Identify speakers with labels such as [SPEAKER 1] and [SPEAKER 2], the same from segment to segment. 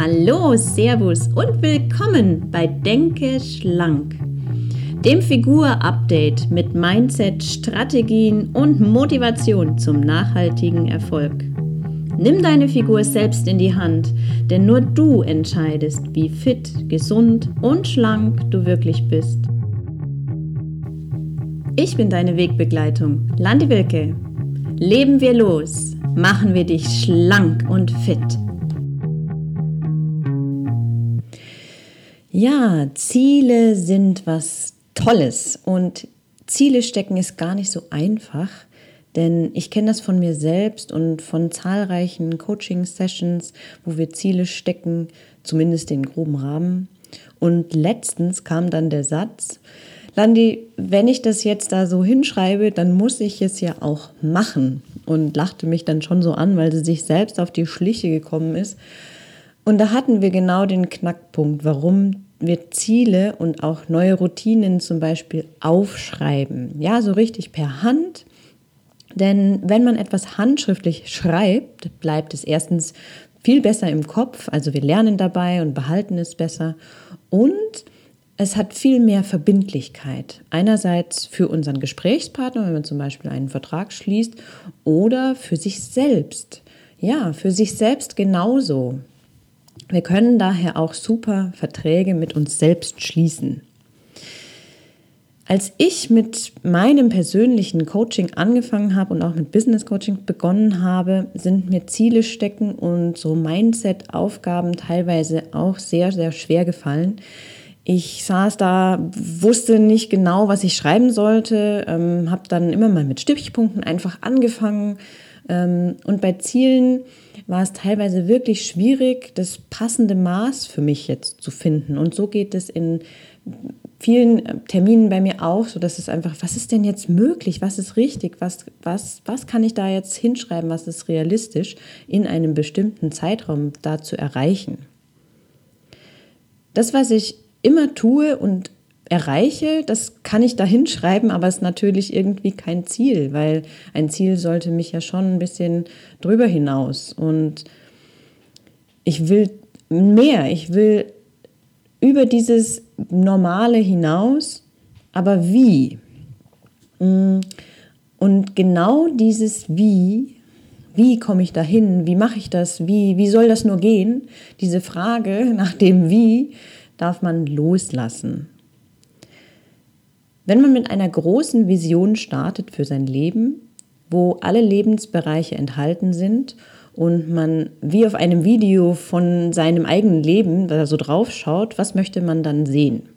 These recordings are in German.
[SPEAKER 1] Hallo, Servus und willkommen bei Denke Schlank, dem Figur-Update mit Mindset, Strategien und Motivation zum nachhaltigen Erfolg. Nimm deine Figur selbst in die Hand, denn nur du entscheidest, wie fit, gesund und schlank du wirklich bist. Ich bin deine Wegbegleitung, Landi Wilke. Leben wir los, machen wir dich schlank und fit. Ja, Ziele sind was Tolles und Ziele stecken ist gar nicht so einfach, denn ich kenne das von mir selbst und von zahlreichen Coaching-Sessions, wo wir Ziele stecken, zumindest den groben Rahmen. Und letztens kam dann der Satz, Landi, wenn ich das jetzt da so hinschreibe, dann muss ich es ja auch machen. Und lachte mich dann schon so an, weil sie sich selbst auf die Schliche gekommen ist. Und da hatten wir genau den Knackpunkt, warum wir Ziele und auch neue Routinen zum Beispiel aufschreiben. Ja, so richtig per Hand. Denn wenn man etwas handschriftlich schreibt, bleibt es erstens viel besser im Kopf. Also wir lernen dabei und behalten es besser. Und es hat viel mehr Verbindlichkeit. Einerseits für unseren Gesprächspartner, wenn man zum Beispiel einen Vertrag schließt, oder für sich selbst. Ja, für sich selbst genauso. Wir können daher auch super Verträge mit uns selbst schließen. Als ich mit meinem persönlichen Coaching angefangen habe und auch mit Business Coaching begonnen habe, sind mir Ziele stecken und so Mindset-Aufgaben teilweise auch sehr, sehr schwer gefallen. Ich saß da, wusste nicht genau, was ich schreiben sollte, ähm, habe dann immer mal mit Stichpunkten einfach angefangen. Ähm, und bei Zielen war es teilweise wirklich schwierig, das passende Maß für mich jetzt zu finden. Und so geht es in vielen äh, Terminen bei mir auch, so dass es einfach, was ist denn jetzt möglich, was ist richtig, was, was, was kann ich da jetzt hinschreiben, was ist realistisch in einem bestimmten Zeitraum da zu erreichen. Das, was ich immer tue und erreiche, das kann ich da hinschreiben, aber es ist natürlich irgendwie kein Ziel, weil ein Ziel sollte mich ja schon ein bisschen drüber hinaus. Und ich will mehr, ich will über dieses Normale hinaus, aber wie? Mm, und genau dieses Wie, wie komme ich dahin, wie mache ich das, wie, wie soll das nur gehen, diese Frage nach dem Wie darf man loslassen. Wenn man mit einer großen Vision startet für sein Leben, wo alle Lebensbereiche enthalten sind und man wie auf einem Video von seinem eigenen Leben da so drauf schaut, was möchte man dann sehen?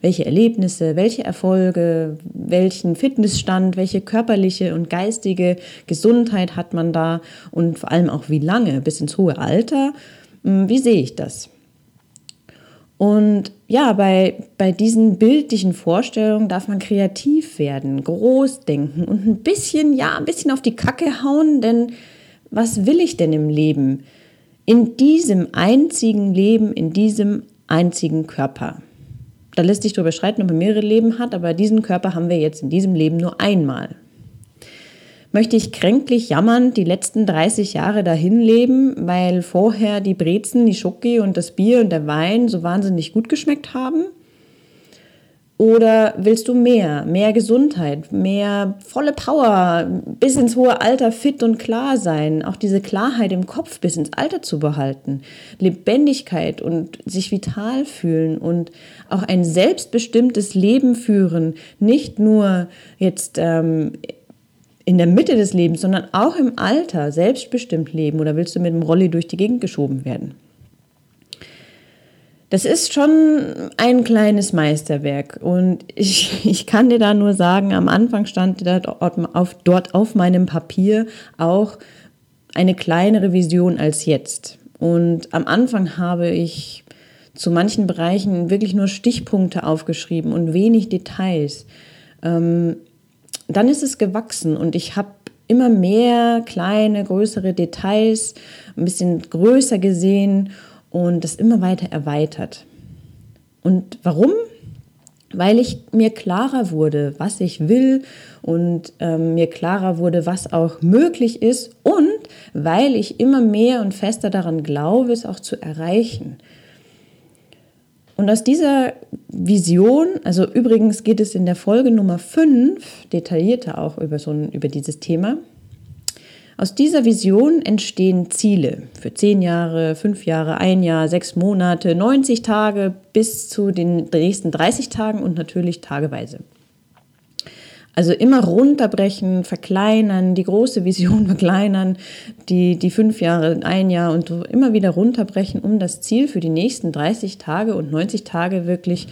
[SPEAKER 1] Welche Erlebnisse, welche Erfolge, welchen Fitnessstand, welche körperliche und geistige Gesundheit hat man da und vor allem auch wie lange, bis ins hohe Alter? Hm, wie sehe ich das? Und ja, bei, bei diesen bildlichen Vorstellungen darf man kreativ werden, groß denken und ein bisschen, ja, ein bisschen auf die Kacke hauen, denn was will ich denn im Leben? In diesem einzigen Leben, in diesem einzigen Körper. Da lässt sich darüber streiten, ob man mehrere Leben hat, aber diesen Körper haben wir jetzt in diesem Leben nur einmal möchte ich kränklich jammernd die letzten 30 Jahre dahin leben, weil vorher die Brezen, die Schoki und das Bier und der Wein so wahnsinnig gut geschmeckt haben? Oder willst du mehr, mehr Gesundheit, mehr volle Power, bis ins hohe Alter fit und klar sein, auch diese Klarheit im Kopf bis ins Alter zu behalten, Lebendigkeit und sich vital fühlen und auch ein selbstbestimmtes Leben führen, nicht nur jetzt ähm, in der Mitte des Lebens, sondern auch im Alter selbstbestimmt leben oder willst du mit dem Rolli durch die Gegend geschoben werden? Das ist schon ein kleines Meisterwerk und ich, ich kann dir da nur sagen, am Anfang stand dort auf, dort auf meinem Papier auch eine kleinere Vision als jetzt. Und am Anfang habe ich zu manchen Bereichen wirklich nur Stichpunkte aufgeschrieben und wenig Details. Ähm, dann ist es gewachsen und ich habe immer mehr kleine, größere Details, ein bisschen größer gesehen und das immer weiter erweitert. Und warum? Weil ich mir klarer wurde, was ich will und ähm, mir klarer wurde, was auch möglich ist und weil ich immer mehr und fester daran glaube, es auch zu erreichen. Und aus dieser Vision, also übrigens geht es in der Folge Nummer 5 detaillierter auch über, so ein, über dieses Thema, aus dieser Vision entstehen Ziele für zehn Jahre, fünf Jahre, ein Jahr, sechs Monate, 90 Tage bis zu den nächsten 30 Tagen und natürlich tageweise. Also immer runterbrechen, verkleinern, die große Vision verkleinern, die, die fünf Jahre, ein Jahr und immer wieder runterbrechen, um das Ziel für die nächsten 30 Tage und 90 Tage wirklich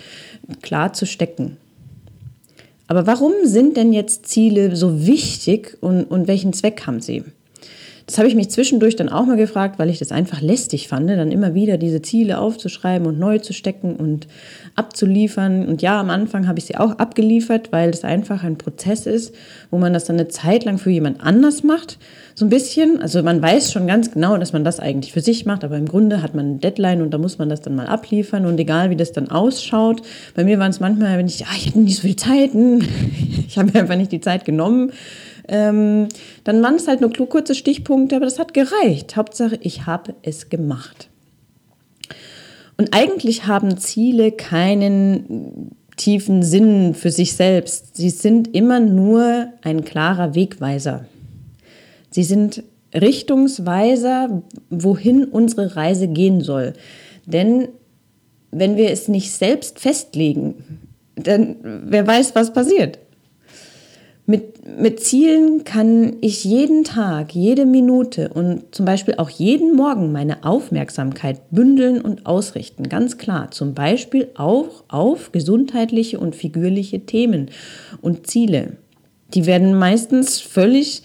[SPEAKER 1] klar zu stecken. Aber warum sind denn jetzt Ziele so wichtig und, und welchen Zweck haben sie? Das habe ich mich zwischendurch dann auch mal gefragt, weil ich das einfach lästig fand, dann immer wieder diese Ziele aufzuschreiben und neu zu stecken und abzuliefern. Und ja, am Anfang habe ich sie auch abgeliefert, weil es einfach ein Prozess ist, wo man das dann eine Zeit lang für jemand anders macht. So ein bisschen. Also man weiß schon ganz genau, dass man das eigentlich für sich macht, aber im Grunde hat man eine Deadline und da muss man das dann mal abliefern. Und egal wie das dann ausschaut, bei mir waren es manchmal, wenn ich, ah, ich hatte nicht so viel Zeit, ich habe mir einfach nicht die Zeit genommen ähm, dann waren es halt nur kurze Stichpunkte, aber das hat gereicht. Hauptsache, ich habe es gemacht. Und eigentlich haben Ziele keinen tiefen Sinn für sich selbst. Sie sind immer nur ein klarer Wegweiser. Sie sind Richtungsweiser, wohin unsere Reise gehen soll. Denn wenn wir es nicht selbst festlegen, dann wer weiß, was passiert. Mit, mit Zielen kann ich jeden Tag, jede Minute und zum Beispiel auch jeden Morgen meine Aufmerksamkeit bündeln und ausrichten. Ganz klar. Zum Beispiel auch auf gesundheitliche und figürliche Themen und Ziele. Die werden meistens völlig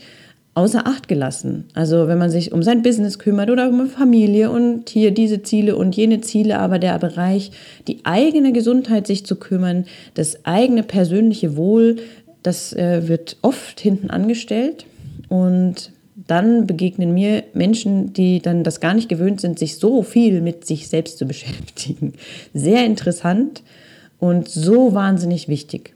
[SPEAKER 1] außer Acht gelassen. Also wenn man sich um sein Business kümmert oder um Familie und hier diese Ziele und jene Ziele, aber der Bereich, die eigene Gesundheit sich zu kümmern, das eigene persönliche Wohl das äh, wird oft hinten angestellt und dann begegnen mir Menschen, die dann das gar nicht gewöhnt sind, sich so viel mit sich selbst zu beschäftigen. Sehr interessant und so wahnsinnig wichtig.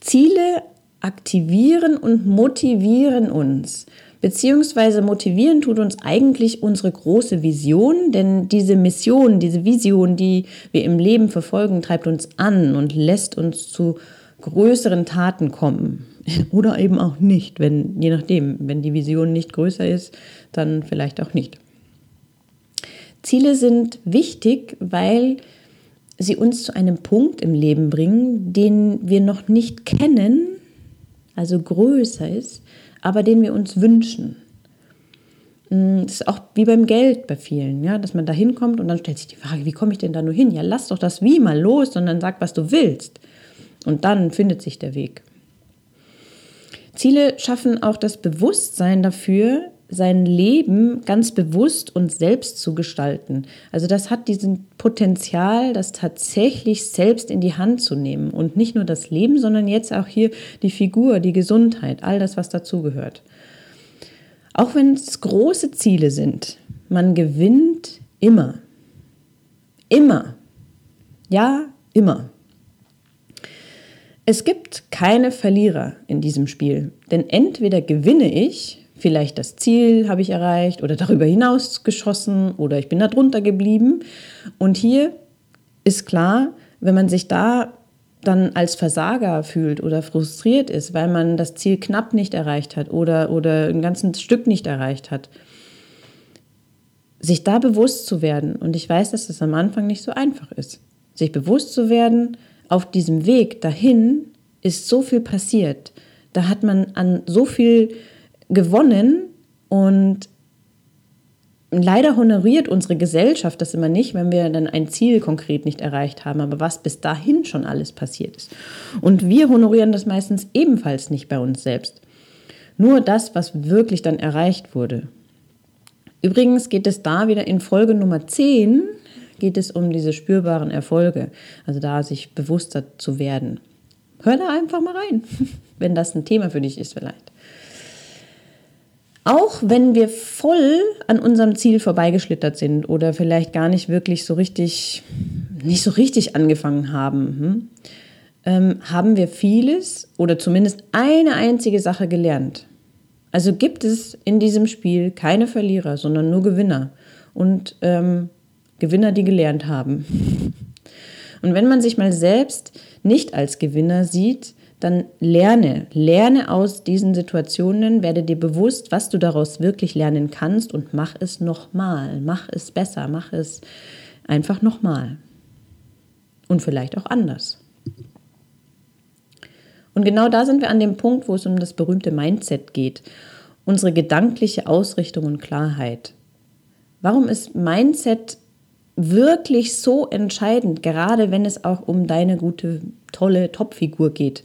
[SPEAKER 1] Ziele aktivieren und motivieren uns. Beziehungsweise motivieren tut uns eigentlich unsere große Vision, denn diese Mission, diese Vision, die wir im Leben verfolgen, treibt uns an und lässt uns zu größeren Taten kommen. Oder eben auch nicht, wenn, je nachdem, wenn die Vision nicht größer ist, dann vielleicht auch nicht. Ziele sind wichtig, weil sie uns zu einem Punkt im Leben bringen, den wir noch nicht kennen, also größer ist, aber den wir uns wünschen. Mm, das ist auch wie beim Geld bei vielen, ja, dass man da hinkommt und dann stellt sich die Frage, wie komme ich denn da nur hin? Ja, lass doch das Wie mal los, sondern sag, was du willst. Und dann findet sich der Weg. Ziele schaffen auch das Bewusstsein dafür, sein Leben ganz bewusst und selbst zu gestalten. Also das hat diesen Potenzial, das tatsächlich selbst in die Hand zu nehmen. Und nicht nur das Leben, sondern jetzt auch hier die Figur, die Gesundheit, all das, was dazugehört. Auch wenn es große Ziele sind, man gewinnt immer. Immer. Ja, immer. Es gibt keine Verlierer in diesem Spiel, denn entweder gewinne ich, vielleicht das Ziel habe ich erreicht oder darüber hinaus geschossen oder ich bin da drunter geblieben. Und hier ist klar, wenn man sich da dann als Versager fühlt oder frustriert ist, weil man das Ziel knapp nicht erreicht hat oder, oder ein ganzes Stück nicht erreicht hat, sich da bewusst zu werden, und ich weiß, dass das am Anfang nicht so einfach ist, sich bewusst zu werden, auf diesem Weg dahin ist so viel passiert. Da hat man an so viel gewonnen und leider honoriert unsere Gesellschaft das immer nicht, wenn wir dann ein Ziel konkret nicht erreicht haben, aber was bis dahin schon alles passiert ist. Und wir honorieren das meistens ebenfalls nicht bei uns selbst. Nur das, was wirklich dann erreicht wurde. Übrigens geht es da wieder in Folge Nummer 10 geht es um diese spürbaren Erfolge, also da sich bewusster zu werden. Hör da einfach mal rein, wenn das ein Thema für dich ist vielleicht. Auch wenn wir voll an unserem Ziel vorbeigeschlittert sind oder vielleicht gar nicht wirklich so richtig, nicht so richtig angefangen haben, hm, ähm, haben wir vieles oder zumindest eine einzige Sache gelernt. Also gibt es in diesem Spiel keine Verlierer, sondern nur Gewinner und ähm, Gewinner, die gelernt haben. Und wenn man sich mal selbst nicht als Gewinner sieht, dann lerne, lerne aus diesen Situationen, werde dir bewusst, was du daraus wirklich lernen kannst und mach es nochmal, mach es besser, mach es einfach nochmal. Und vielleicht auch anders. Und genau da sind wir an dem Punkt, wo es um das berühmte Mindset geht, unsere gedankliche Ausrichtung und Klarheit. Warum ist Mindset wirklich so entscheidend, gerade wenn es auch um deine gute, tolle Topfigur geht?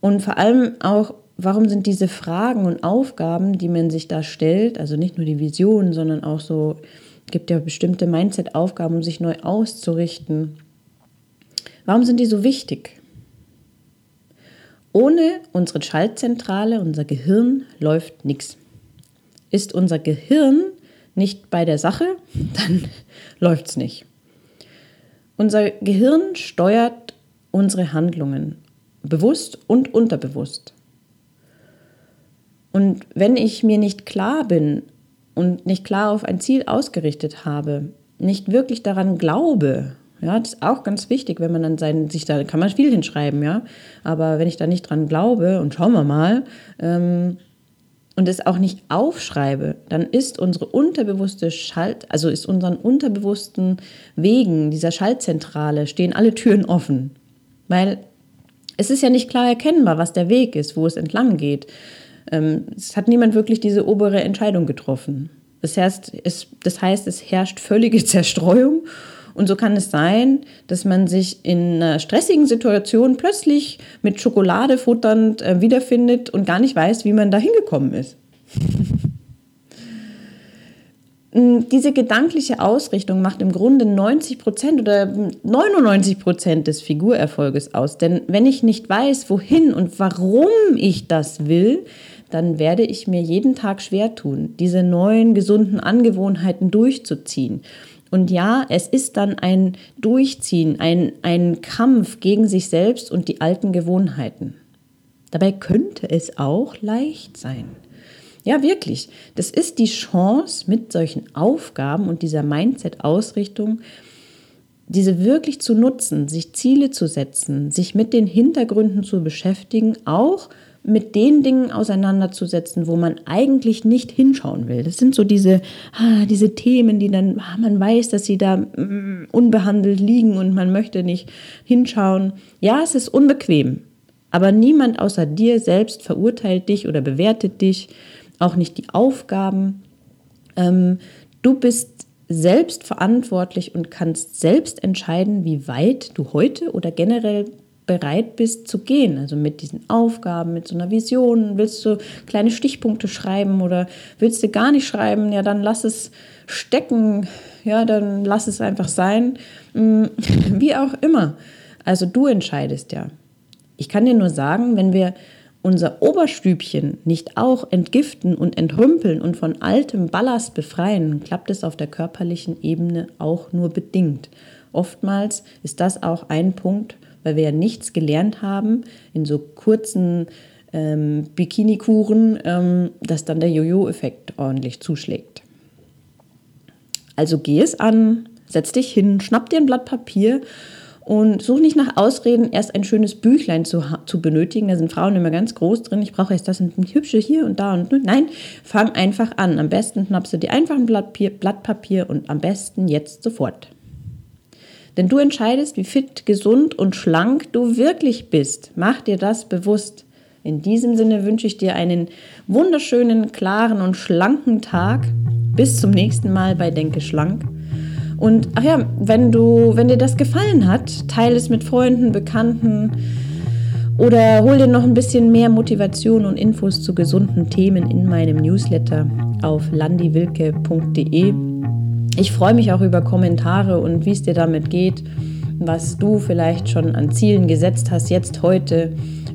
[SPEAKER 1] Und vor allem auch, warum sind diese Fragen und Aufgaben, die man sich da stellt, also nicht nur die Vision, sondern auch so, gibt ja bestimmte Mindset-Aufgaben, um sich neu auszurichten. Warum sind die so wichtig? Ohne unsere Schaltzentrale, unser Gehirn, läuft nichts. Ist unser Gehirn nicht bei der Sache, dann läuft es nicht. Unser Gehirn steuert unsere Handlungen, bewusst und unterbewusst. Und wenn ich mir nicht klar bin und nicht klar auf ein Ziel ausgerichtet habe, nicht wirklich daran glaube, ja, das ist auch ganz wichtig, wenn man dann sein, sich da kann man viel hinschreiben, ja. Aber wenn ich da nicht dran glaube und schauen wir mal, ähm, und es auch nicht aufschreibe, dann ist unsere unterbewusste Schalt, also ist unseren unterbewussten Wegen dieser Schaltzentrale stehen alle Türen offen. Weil es ist ja nicht klar erkennbar, was der Weg ist, wo es entlang geht. Ähm, es hat niemand wirklich diese obere Entscheidung getroffen. Das heißt, es, das heißt, es herrscht völlige Zerstreuung und so kann es sein, dass man sich in einer stressigen Situation plötzlich mit Schokolade futternd äh, wiederfindet und gar nicht weiß, wie man da hingekommen ist. Mm, diese gedankliche Ausrichtung macht im Grunde 90 Prozent oder 99 Prozent des Figurerfolges aus. Denn wenn ich nicht weiß, wohin und warum ich das will, dann werde ich mir jeden Tag schwer tun, diese neuen gesunden Angewohnheiten durchzuziehen. Und ja, es ist dann ein Durchziehen, ein, ein Kampf gegen sich selbst und die alten Gewohnheiten. Dabei könnte es auch leicht sein. Ja, wirklich. Das ist die Chance, mit solchen Aufgaben und dieser Mindset-Ausrichtung, diese wirklich zu nutzen, sich Ziele zu setzen, sich mit den Hintergründen zu beschäftigen, auch mit den Dingen auseinanderzusetzen, wo man eigentlich nicht hinschauen will. Das sind so diese, ah, diese Themen, die dann, ah, man weiß, dass sie da mm, unbehandelt liegen und man möchte nicht hinschauen. Ja, es ist unbequem, aber niemand außer dir selbst verurteilt dich oder bewertet dich, auch nicht die Aufgaben. Ähm, du bist selbst verantwortlich und kannst selbst entscheiden, wie weit du heute oder generell bereit bist zu gehen. Also mit diesen Aufgaben, mit so einer Vision. Willst du kleine Stichpunkte schreiben oder willst du gar nicht schreiben? Ja, dann lass es stecken. Ja, dann lass es einfach sein. Mm, wie auch immer. Also du entscheidest ja. Ich kann dir nur sagen, wenn wir unser Oberstübchen nicht auch entgiften und entrümpeln und von altem Ballast befreien, klappt es auf der körperlichen Ebene auch nur bedingt. Oftmals ist das auch ein Punkt, weil wir ja nichts gelernt haben in so kurzen ähm, Bikini-Kuren, ähm, dass dann der Jojo-Effekt ordentlich zuschlägt. Also geh es an, setz dich hin, schnapp dir ein Blatt Papier und such nicht nach Ausreden, erst ein schönes Büchlein zu, zu benötigen. Da sind Frauen immer ganz groß drin. Ich brauche jetzt das und hübsche hier und da und nein, fang einfach an. Am besten schnappst du dir einfach ein Blatt Blatt Papier und am besten jetzt sofort. Denn du entscheidest, wie fit, gesund und schlank du wirklich bist. Mach dir das bewusst. In diesem Sinne wünsche ich dir einen wunderschönen, klaren und schlanken Tag. Bis zum nächsten Mal bei Denke Schlank. Und ach ja, wenn du, wenn dir das gefallen hat, teile es mit Freunden, Bekannten oder hol dir noch ein bisschen mehr Motivation und Infos zu gesunden Themen in meinem Newsletter auf landiwilke.de. Ich freue mich auch über Kommentare und wie es dir damit geht, was du vielleicht schon an Zielen gesetzt hast, jetzt heute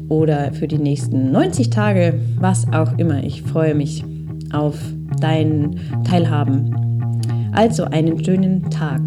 [SPEAKER 1] oder für die nächsten 90 Tage, was auch immer. Ich freue mich auf dein Teilhaben. Also einen schönen Tag.